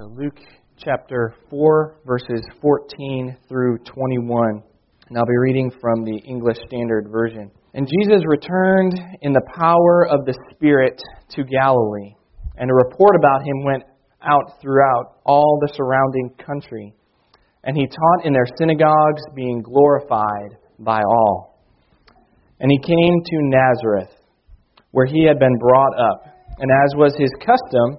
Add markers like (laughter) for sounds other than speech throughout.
Uh, Luke chapter 4, verses 14 through 21. And I'll be reading from the English Standard Version. And Jesus returned in the power of the Spirit to Galilee, and a report about him went out throughout all the surrounding country. And he taught in their synagogues, being glorified by all. And he came to Nazareth, where he had been brought up. And as was his custom,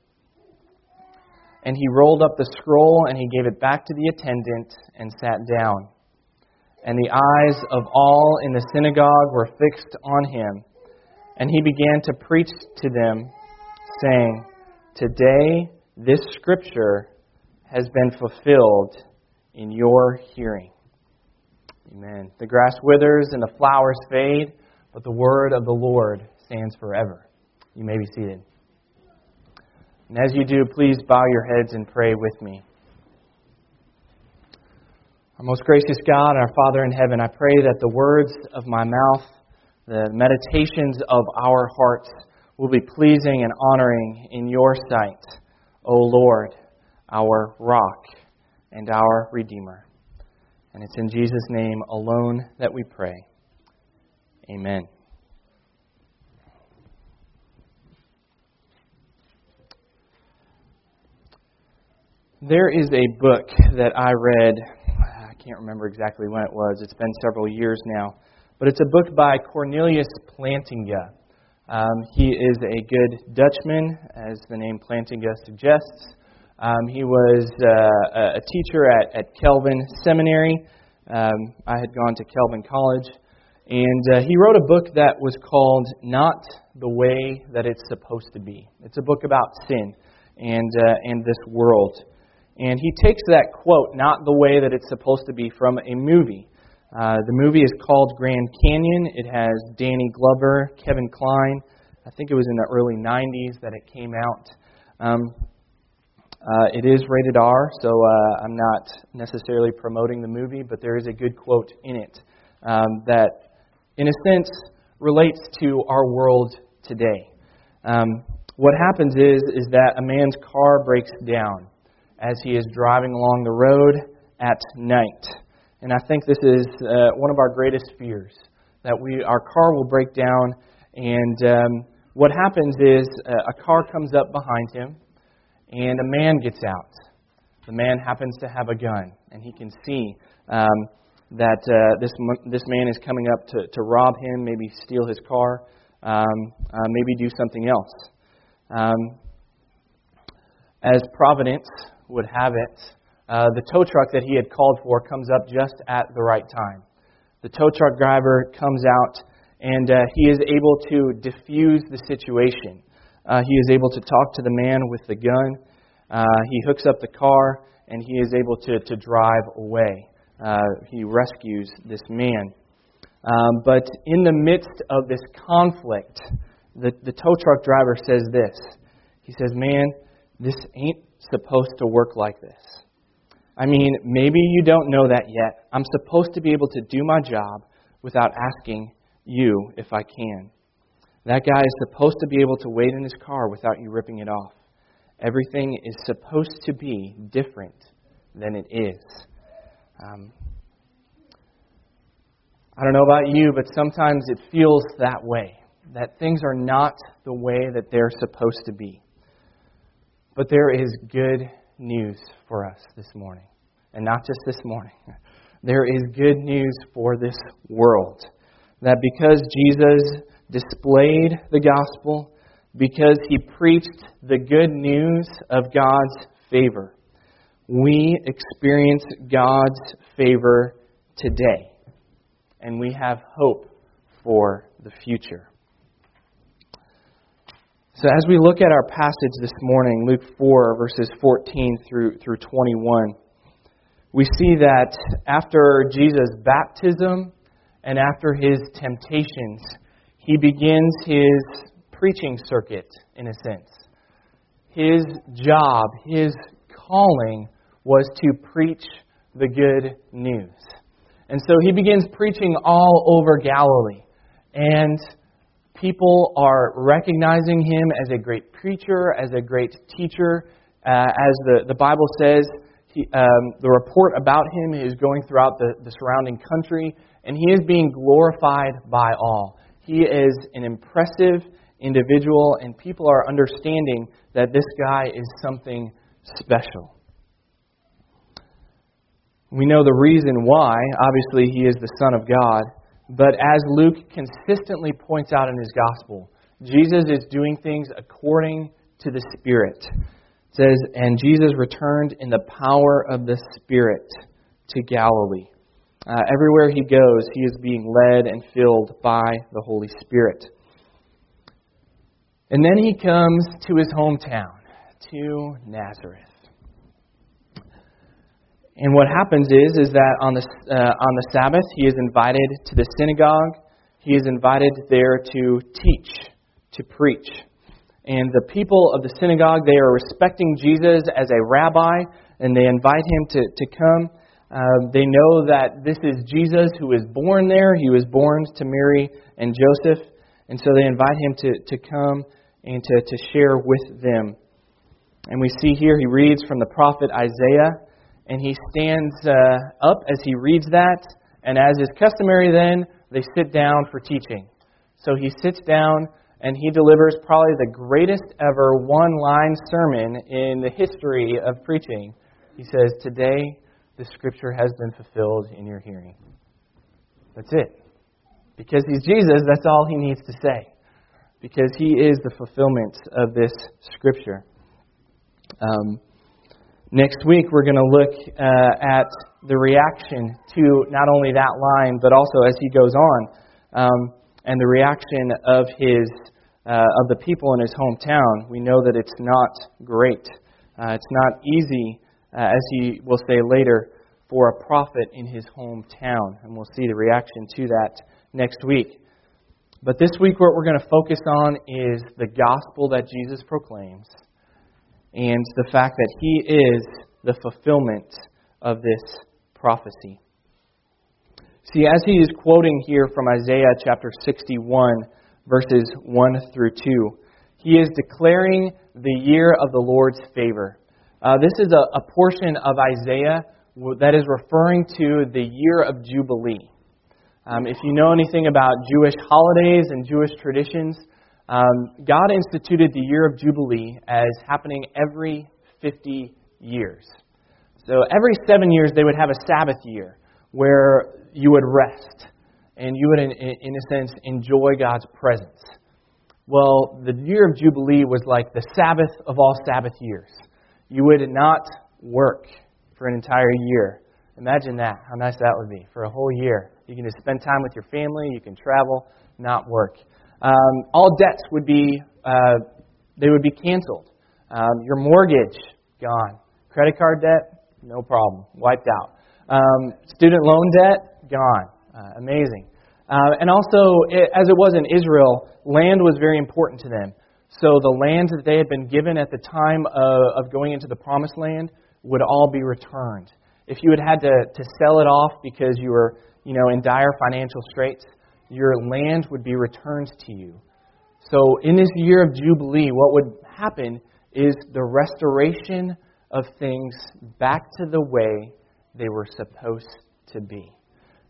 and he rolled up the scroll and he gave it back to the attendant and sat down. And the eyes of all in the synagogue were fixed on him. And he began to preach to them, saying, Today this scripture has been fulfilled in your hearing. Amen. The grass withers and the flowers fade, but the word of the Lord stands forever. You may be seated. And as you do, please bow your heads and pray with me. Our most gracious God, our Father in heaven, I pray that the words of my mouth, the meditations of our hearts, will be pleasing and honoring in your sight, O Lord, our rock and our Redeemer. And it's in Jesus' name alone that we pray. Amen. There is a book that I read, I can't remember exactly when it was, it's been several years now, but it's a book by Cornelius Plantinga. Um, he is a good Dutchman, as the name Plantinga suggests. Um, he was uh, a teacher at, at Calvin Seminary. Um, I had gone to Calvin College. And uh, he wrote a book that was called Not the Way That It's Supposed to Be. It's a book about sin and, uh, and this world. And he takes that quote, not the way that it's supposed to be, from a movie. Uh, the movie is called Grand Canyon. It has Danny Glover, Kevin Kline. I think it was in the early 90s that it came out. Um, uh, it is rated R, so uh, I'm not necessarily promoting the movie, but there is a good quote in it um, that, in a sense, relates to our world today. Um, what happens is is that a man's car breaks down as he is driving along the road at night. And I think this is uh, one of our greatest fears that we our car will break down, and um, what happens is uh, a car comes up behind him, and a man gets out. The man happens to have a gun, and he can see um, that uh, this this man is coming up to, to rob him, maybe steal his car, um, uh, maybe do something else. Um, as Providence would have it, uh, the tow truck that he had called for comes up just at the right time. The tow truck driver comes out and uh, he is able to diffuse the situation. Uh, he is able to talk to the man with the gun. Uh, he hooks up the car and he is able to, to drive away. Uh, he rescues this man. Um, but in the midst of this conflict, the, the tow truck driver says this. He says, Man, this ain't supposed to work like this. I mean, maybe you don't know that yet. I'm supposed to be able to do my job without asking you if I can. That guy is supposed to be able to wait in his car without you ripping it off. Everything is supposed to be different than it is. Um, I don't know about you, but sometimes it feels that way. That things are not the way that they're supposed to be. But there is good news for us this morning. And not just this morning. (laughs) There is good news for this world. That because Jesus displayed the gospel, because he preached the good news of God's favor, we experience God's favor today. And we have hope for the future. So as we look at our passage this morning, Luke 4, verses 14 through, through 21, we see that after Jesus' baptism and after his temptations, he begins his preaching circuit, in a sense. His job, his calling, was to preach the good news. And so he begins preaching all over Galilee. And people are recognizing him as a great preacher, as a great teacher. Uh, as the, the Bible says, he, um, the report about him is going throughout the, the surrounding country, and he is being glorified by all. He is an impressive individual, and people are understanding that this guy is something special. We know the reason why. Obviously, he is the Son of God. But as Luke consistently points out in his gospel, Jesus is doing things according to the Spirit. It says, And Jesus returned in the power of the Spirit to Galilee. Uh, everywhere he goes, he is being led and filled by the Holy Spirit. And then he comes to his hometown, to Nazareth. And what happens is, is that on the, uh, on the Sabbath, he is invited to the synagogue. He is invited there to teach, to preach. And the people of the synagogue, they are respecting Jesus as a rabbi, and they invite him to, to come. Uh, they know that this is Jesus who was born there. He was born to Mary and Joseph. And so they invite him to, to come and to, to share with them. And we see here he reads from the prophet Isaiah and he stands uh, up as he reads that, and as is customary, then they sit down for teaching. So he sits down and he delivers probably the greatest ever one line sermon in the history of preaching. He says, Today the scripture has been fulfilled in your hearing. That's it. Because he's Jesus, that's all he needs to say. Because he is the fulfillment of this scripture. Um, Next week, we're going to look uh, at the reaction to not only that line, but also as he goes on, um, and the reaction of his uh, of the people in his hometown. We know that it's not great. Uh, it's not easy, uh, as he will say later, for a prophet in his hometown, and we'll see the reaction to that next week. But this week, what we're going to focus on is the gospel that Jesus proclaims and the fact that he is the fulfillment of this prophecy. See, as he is quoting here from Isaiah chapter 61, verses 1 through 2, he is declaring the year of the Lord's favor. Uh, this is a, a portion of Isaiah that is referring to the year of Jubilee. Um, if you know anything about Jewish holidays and Jewish traditions, um, God instituted the year of Jubilee as happening every 50 years. So every seven years, they would have a Sabbath year where you would rest and you would, in, in a sense, enjoy God's presence. Well, the year of Jubilee was like the Sabbath of all Sabbath years. You would not work for an entire year. Imagine that, how nice that would be for a whole year. You can just spend time with your family, you can travel, not work. Um, all debts would be uh, they would be canceled. Um, your mortgage gone. Credit card debt, no problem, wiped out. Um, student loan debt gone. Uh, amazing. Uh, and also, it, as it was in Israel, land was very important to them. So the lands that they had been given at the time of, of going into the promised land would all be returned. If you had had to, to sell it off because you were, you know, in dire financial straits, your land would be returned to you. So, in this year of Jubilee, what would happen is the restoration of things back to the way they were supposed to be.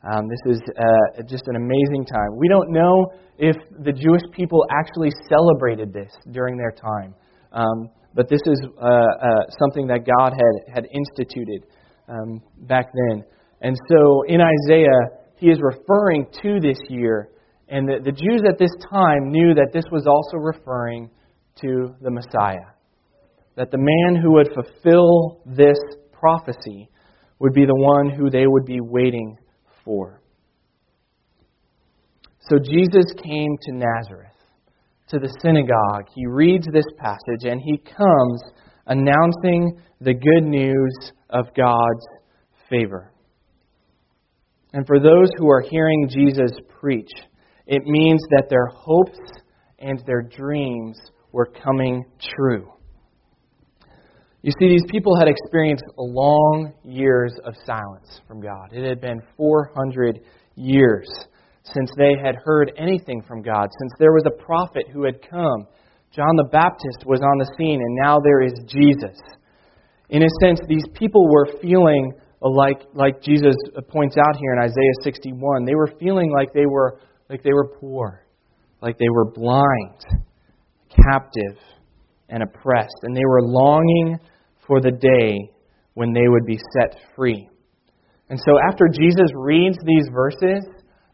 Um, this is uh, just an amazing time. We don't know if the Jewish people actually celebrated this during their time, um, but this is uh, uh, something that God had, had instituted um, back then. And so in Isaiah, he is referring to this year. And the, the Jews at this time knew that this was also referring to the Messiah. That the man who would fulfill this prophecy would be the one who they would be waiting for. So Jesus came to Nazareth to the synagogue, he reads this passage and he comes announcing the good news of God's favor. And for those who are hearing Jesus preach, it means that their hopes and their dreams were coming true. You see, these people had experienced long years of silence from God. It had been 400 years since they had heard anything from God, since there was a prophet who had come. John the Baptist was on the scene, and now there is Jesus. In a sense, these people were feeling like, like Jesus points out here in Isaiah 61. They were feeling like they were, like they were poor, like they were blind, captive, and oppressed. And they were longing for the day when they would be set free. And so after Jesus reads these verses,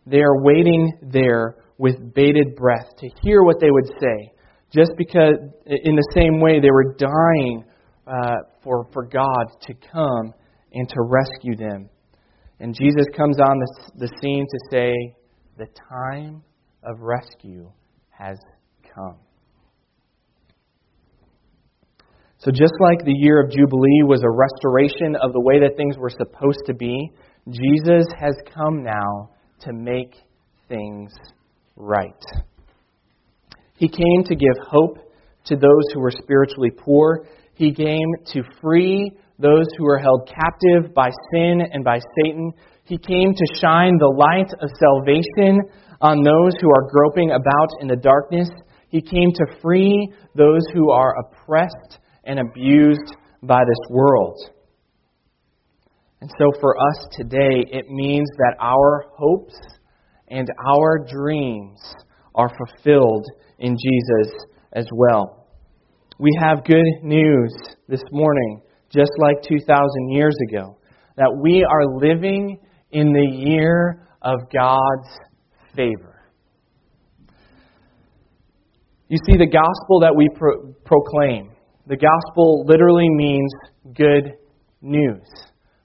they are waiting there with bated breath to hear what they would say. Just because, in the same way, they were dying uh, for, for God to come and to rescue them. And Jesus comes on the, the scene to say, The time of rescue has come. So, just like the year of Jubilee was a restoration of the way that things were supposed to be, Jesus has come now to make things right. He came to give hope to those who were spiritually poor. He came to free those who are held captive by sin and by Satan. He came to shine the light of salvation on those who are groping about in the darkness. He came to free those who are oppressed and abused by this world. And so for us today, it means that our hopes and our dreams are fulfilled in Jesus as well. We have good news this morning just like 2,000 years ago, that we are living in the year of God's favor. You see, the gospel that we pro- proclaim, the gospel literally means good news.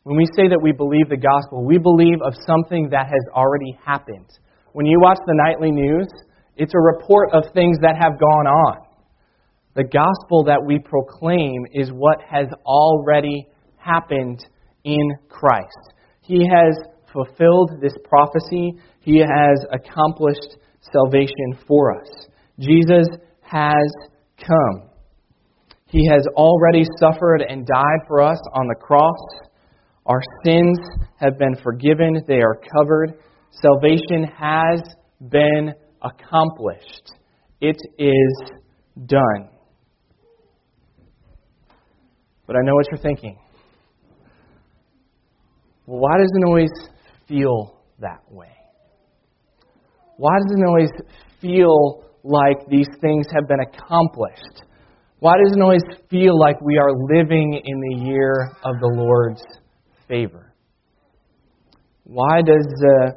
When we say that we believe the gospel, we believe of something that has already happened. When you watch the nightly news, it's a report of things that have gone on. The gospel that we proclaim is what has already happened in Christ. He has fulfilled this prophecy, He has accomplished salvation for us. Jesus has come. He has already suffered and died for us on the cross. Our sins have been forgiven, they are covered. Salvation has been accomplished. It is done. But I know what you're thinking. Well, why does it always feel that way? Why does it always feel like these things have been accomplished? Why does it always feel like we are living in the year of the Lord's favor? Why does uh,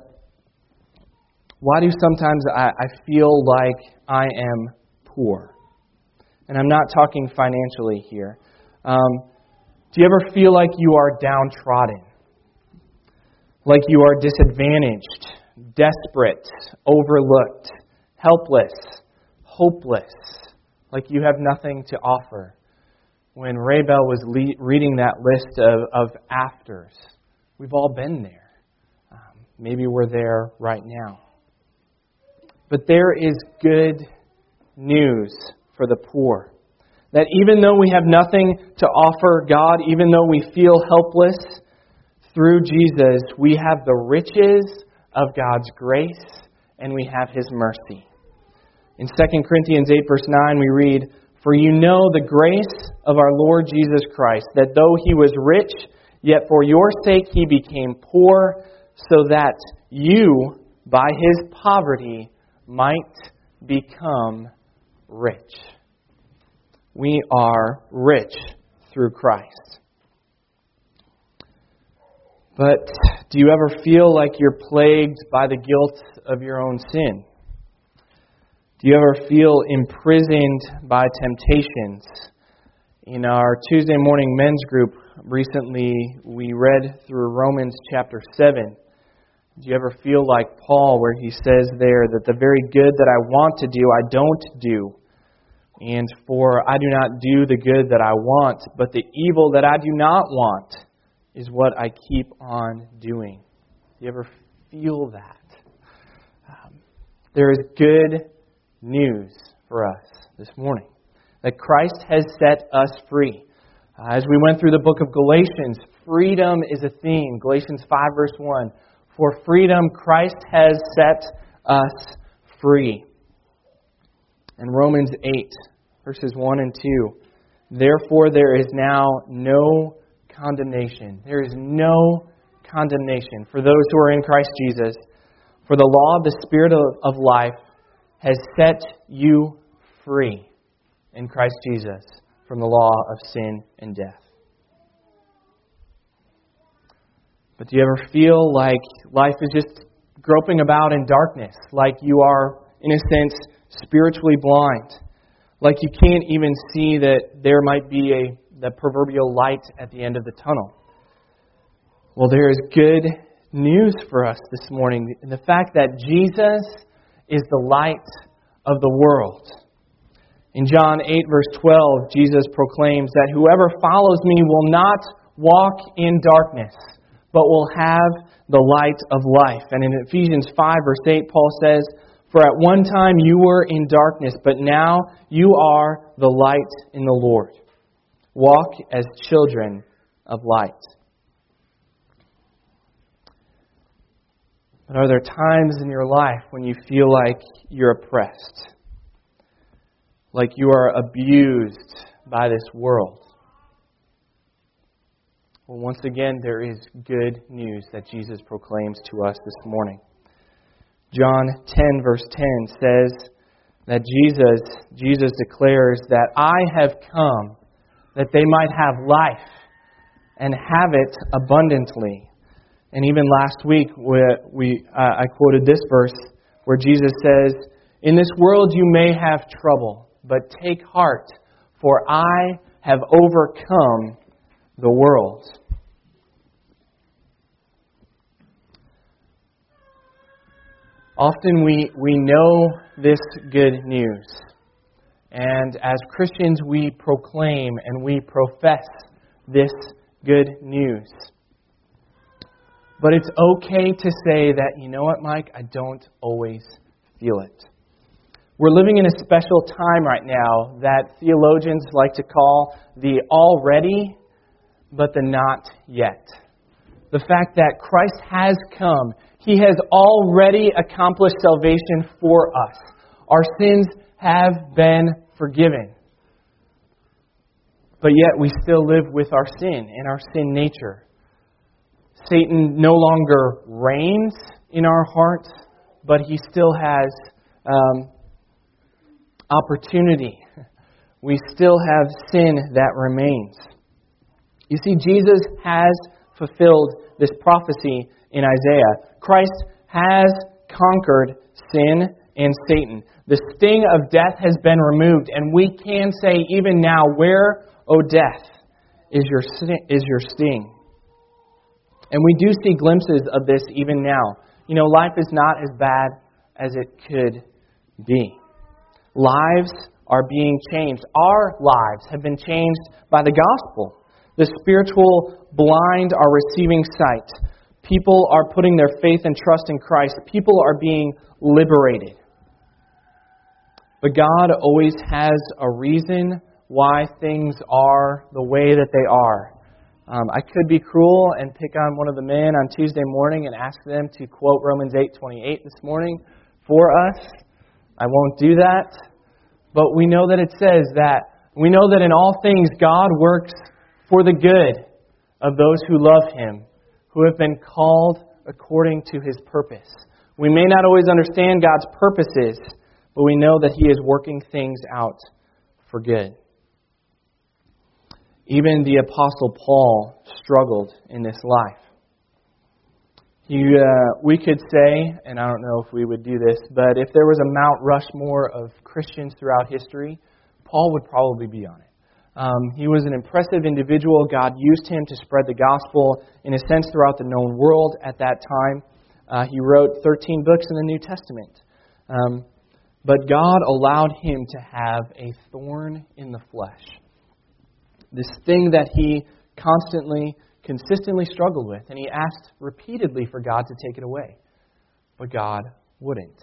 why do sometimes I, I feel like I am poor? And I'm not talking financially here. Um, do you ever feel like you are downtrodden? Like you are disadvantaged, desperate, overlooked, helpless, hopeless, like you have nothing to offer? When Ray Bell was le- reading that list of, of afters, we've all been there. Um, maybe we're there right now. But there is good news for the poor. That even though we have nothing to offer God, even though we feel helpless, through Jesus, we have the riches of God's grace and we have His mercy. In 2 Corinthians 8, verse 9, we read, For you know the grace of our Lord Jesus Christ, that though He was rich, yet for your sake He became poor, so that you, by His poverty, might become rich we are rich through Christ. But do you ever feel like you're plagued by the guilt of your own sin? Do you ever feel imprisoned by temptations? In our Tuesday morning men's group recently, we read through Romans chapter 7. Do you ever feel like Paul, where he says there that the very good that I want to do, I don't do? And for I do not do the good that I want, but the evil that I do not want is what I keep on doing. Do you ever feel that? Um, there is good news for us this morning that Christ has set us free. Uh, as we went through the book of Galatians, freedom is a theme. Galatians 5, verse 1. For freedom, Christ has set us free. And Romans 8, verses 1 and 2. Therefore, there is now no condemnation. There is no condemnation for those who are in Christ Jesus. For the law of the Spirit of, of life has set you free in Christ Jesus from the law of sin and death. But do you ever feel like life is just groping about in darkness, like you are, in a sense, spiritually blind, like you can't even see that there might be a the proverbial light at the end of the tunnel? Well, there is good news for us this morning in the fact that Jesus is the light of the world. In John 8, verse 12, Jesus proclaims that whoever follows me will not walk in darkness, but will have the light of life. And in Ephesians 5, verse 8, Paul says, For at one time you were in darkness, but now you are the light in the Lord. Walk as children of light. But are there times in your life when you feel like you're oppressed? Like you are abused by this world? Well, once again, there is good news that Jesus proclaims to us this morning. John 10, verse 10 says that Jesus, Jesus declares that I have come that they might have life and have it abundantly. And even last week, we, uh, I quoted this verse where Jesus says, In this world you may have trouble, but take heart, for I have overcome the world. Often we, we know this good news. And as Christians, we proclaim and we profess this good news. But it's okay to say that, you know what, Mike, I don't always feel it. We're living in a special time right now that theologians like to call the already, but the not yet. The fact that Christ has come, He has already accomplished salvation for us. Our sins have been forgiven. But yet we still live with our sin and our sin nature. Satan no longer reigns in our hearts, but he still has um, opportunity. We still have sin that remains. You see, Jesus has fulfilled this prophecy in Isaiah. Christ has conquered sin and Satan. The sting of death has been removed, and we can say even now, Where, O death, is your, is your sting? And we do see glimpses of this even now. You know, life is not as bad as it could be. Lives are being changed. Our lives have been changed by the gospel. The spiritual blind are receiving sight. People are putting their faith and trust in Christ. People are being liberated. But God always has a reason why things are the way that they are. Um, I could be cruel and pick on one of the men on Tuesday morning and ask them to quote Romans 8:28 this morning for us. I won't do that. But we know that it says that we know that in all things God works for the good of those who love him, who have been called according to his purpose. We may not always understand God's purposes, but we know that He is working things out for good. Even the Apostle Paul struggled in this life. He, uh, we could say, and I don't know if we would do this, but if there was a Mount Rushmore of Christians throughout history, Paul would probably be on it. Um, he was an impressive individual. God used him to spread the gospel, in a sense, throughout the known world at that time. Uh, he wrote 13 books in the New Testament. Um, but God allowed him to have a thorn in the flesh. This thing that he constantly, consistently struggled with. And he asked repeatedly for God to take it away. But God wouldn't.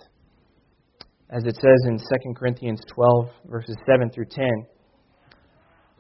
As it says in 2 Corinthians 12, verses 7 through 10,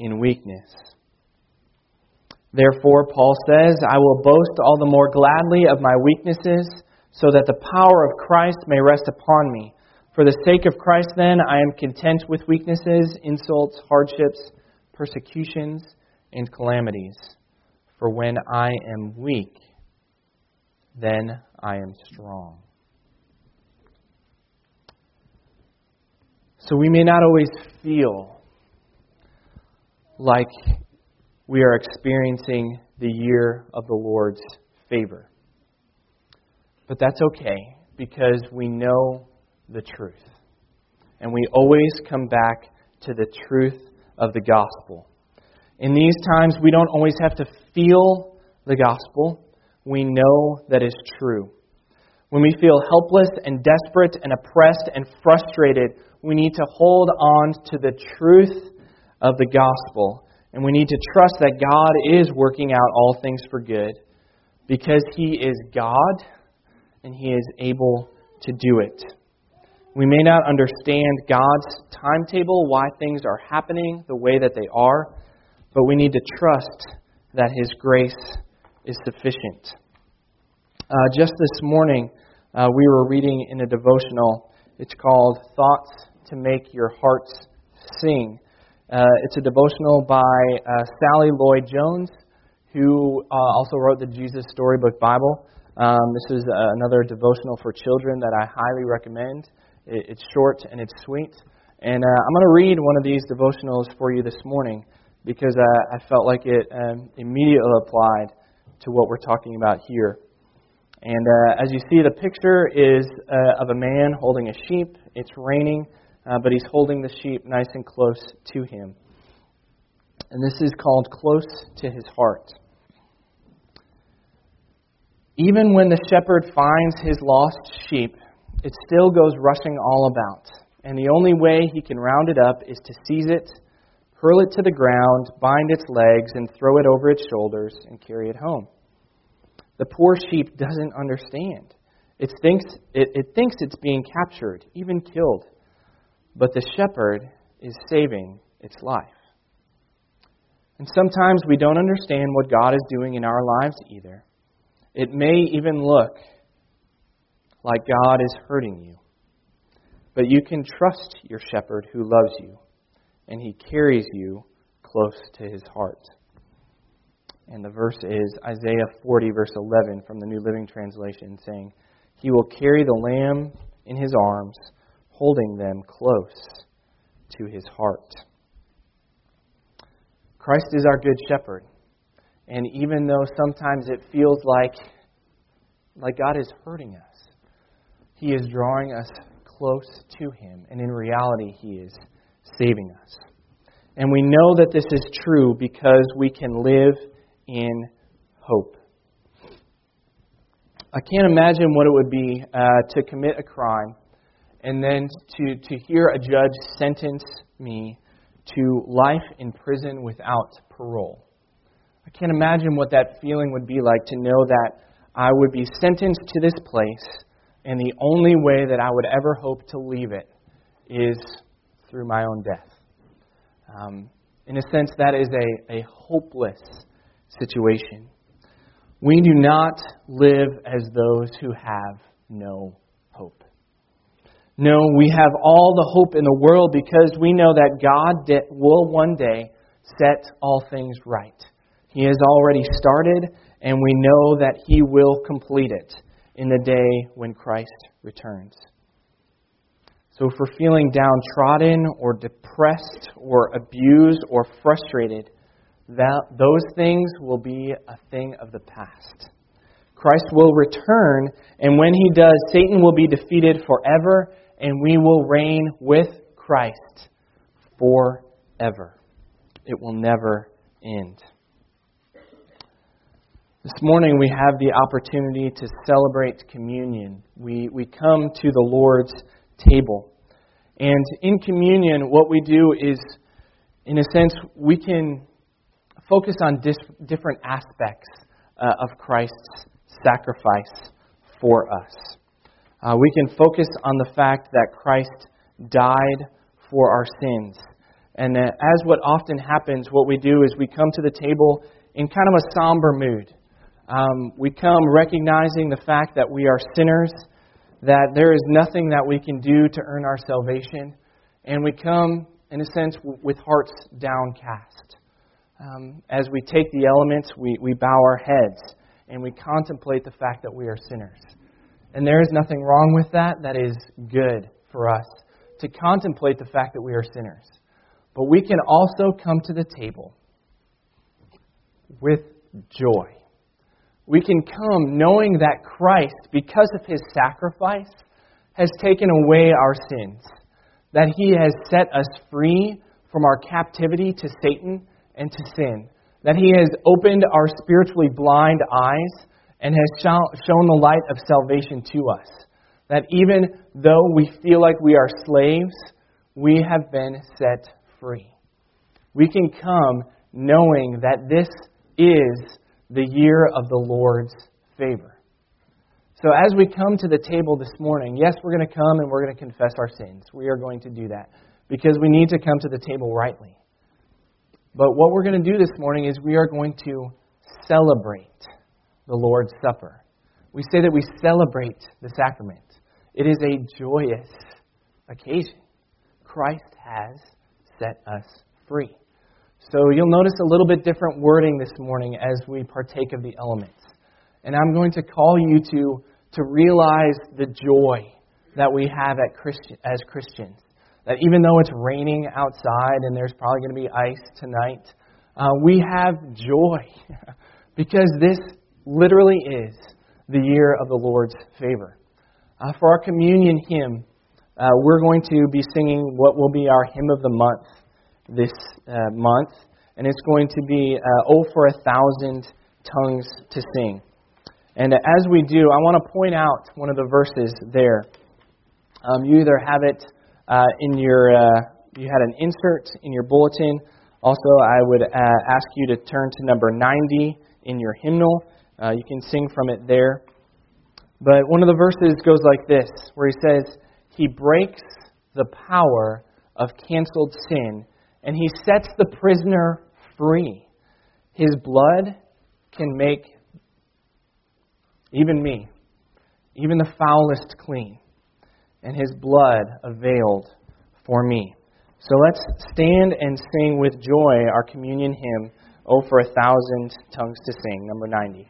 in weakness. Therefore, Paul says, I will boast all the more gladly of my weaknesses, so that the power of Christ may rest upon me. For the sake of Christ, then, I am content with weaknesses, insults, hardships, persecutions, and calamities. For when I am weak, then I am strong. So we may not always feel like we are experiencing the year of the Lord's favor. But that's okay because we know the truth. And we always come back to the truth of the gospel. In these times, we don't always have to feel the gospel. We know that is true. When we feel helpless and desperate and oppressed and frustrated, we need to hold on to the truth of the gospel. And we need to trust that God is working out all things for good because He is God and He is able to do it. We may not understand God's timetable, why things are happening the way that they are, but we need to trust that His grace is sufficient. Uh, just this morning, uh, we were reading in a devotional. It's called Thoughts to Make Your Hearts Sing. Uh, it's a devotional by uh, Sally Lloyd Jones, who uh, also wrote the Jesus Storybook Bible. Um, this is uh, another devotional for children that I highly recommend. It, it's short and it's sweet. And I'm going to read one of these devotionals for you this morning because uh, I felt like it um, immediately applied to what we're talking about here. And uh, as you see, the picture is uh, of a man holding a sheep. It's raining, uh, but he's holding the sheep nice and close to him. And this is called Close to His Heart. Even when the shepherd finds his lost sheep, it still goes rushing all about. And the only way he can round it up is to seize it hurl it to the ground, bind its legs, and throw it over its shoulders and carry it home. The poor sheep doesn't understand. It thinks, it, it thinks it's being captured, even killed. But the shepherd is saving its life. And sometimes we don't understand what God is doing in our lives either. It may even look like God is hurting you. But you can trust your shepherd who loves you and he carries you close to his heart. And the verse is Isaiah 40, verse 11 from the New Living Translation, saying, He will carry the lamb in his arms, holding them close to his heart. Christ is our good shepherd. And even though sometimes it feels like, like God is hurting us, He is drawing us close to Him. And in reality, He is saving us. And we know that this is true because we can live in hope. I can't imagine what it would be uh, to commit a crime and then to, to hear a judge sentence me to life in prison without parole. I can't imagine what that feeling would be like to know that I would be sentenced to this place, and the only way that I would ever hope to leave it is through my own death. Um, in a sense, that is a, a hopeless situation. We do not live as those who have no. No, we have all the hope in the world because we know that God will one day set all things right. He has already started, and we know that He will complete it. in the day when Christ returns. So if we're feeling downtrodden or depressed or abused or frustrated, that, those things will be a thing of the past. Christ will return, and when he does, Satan will be defeated forever, and we will reign with Christ forever. It will never end. This morning we have the opportunity to celebrate communion. We, we come to the Lord's table. And in communion, what we do is, in a sense, we can focus on dis- different aspects uh, of Christ's sacrifice for us. Uh, we can focus on the fact that Christ died for our sins. And as what often happens, what we do is we come to the table in kind of a somber mood. Um, we come recognizing the fact that we are sinners, that there is nothing that we can do to earn our salvation, and we come, in a sense, with hearts downcast. Um, as we take the elements, we, we bow our heads and we contemplate the fact that we are sinners. And there is nothing wrong with that. That is good for us to contemplate the fact that we are sinners. But we can also come to the table with joy. We can come knowing that Christ, because of his sacrifice, has taken away our sins, that he has set us free from our captivity to Satan and to sin that He has opened our spiritually blind eyes and has shown the light of salvation to us. That even though we feel like we are slaves, we have been set free. We can come knowing that this is the year of the Lord's favor. So, as we come to the table this morning, yes, we're going to come and we're going to confess our sins. We are going to do that because we need to come to the table rightly. But what we're going to do this morning is we are going to celebrate the Lord's Supper. We say that we celebrate the sacrament. It is a joyous occasion. Christ has set us free. So you'll notice a little bit different wording this morning as we partake of the elements. And I'm going to call you to, to realize the joy that we have at Christian, as Christians that even though it's raining outside and there's probably going to be ice tonight, uh, we have joy (laughs) because this literally is the year of the Lord's favor. Uh, for our communion hymn, uh, we're going to be singing what will be our hymn of the month this uh, month, and it's going to be uh, Oh for a Thousand Tongues to Sing. And as we do, I want to point out one of the verses there. Um, you either have it uh, in your, uh, you had an insert in your bulletin. Also, I would uh, ask you to turn to number 90 in your hymnal. Uh, you can sing from it there. But one of the verses goes like this, where he says, He breaks the power of canceled sin, and he sets the prisoner free. His blood can make even me, even the foulest clean and his blood availed for me. So let's stand and sing with joy our communion hymn, Oh, for a thousand tongues to sing, number 90.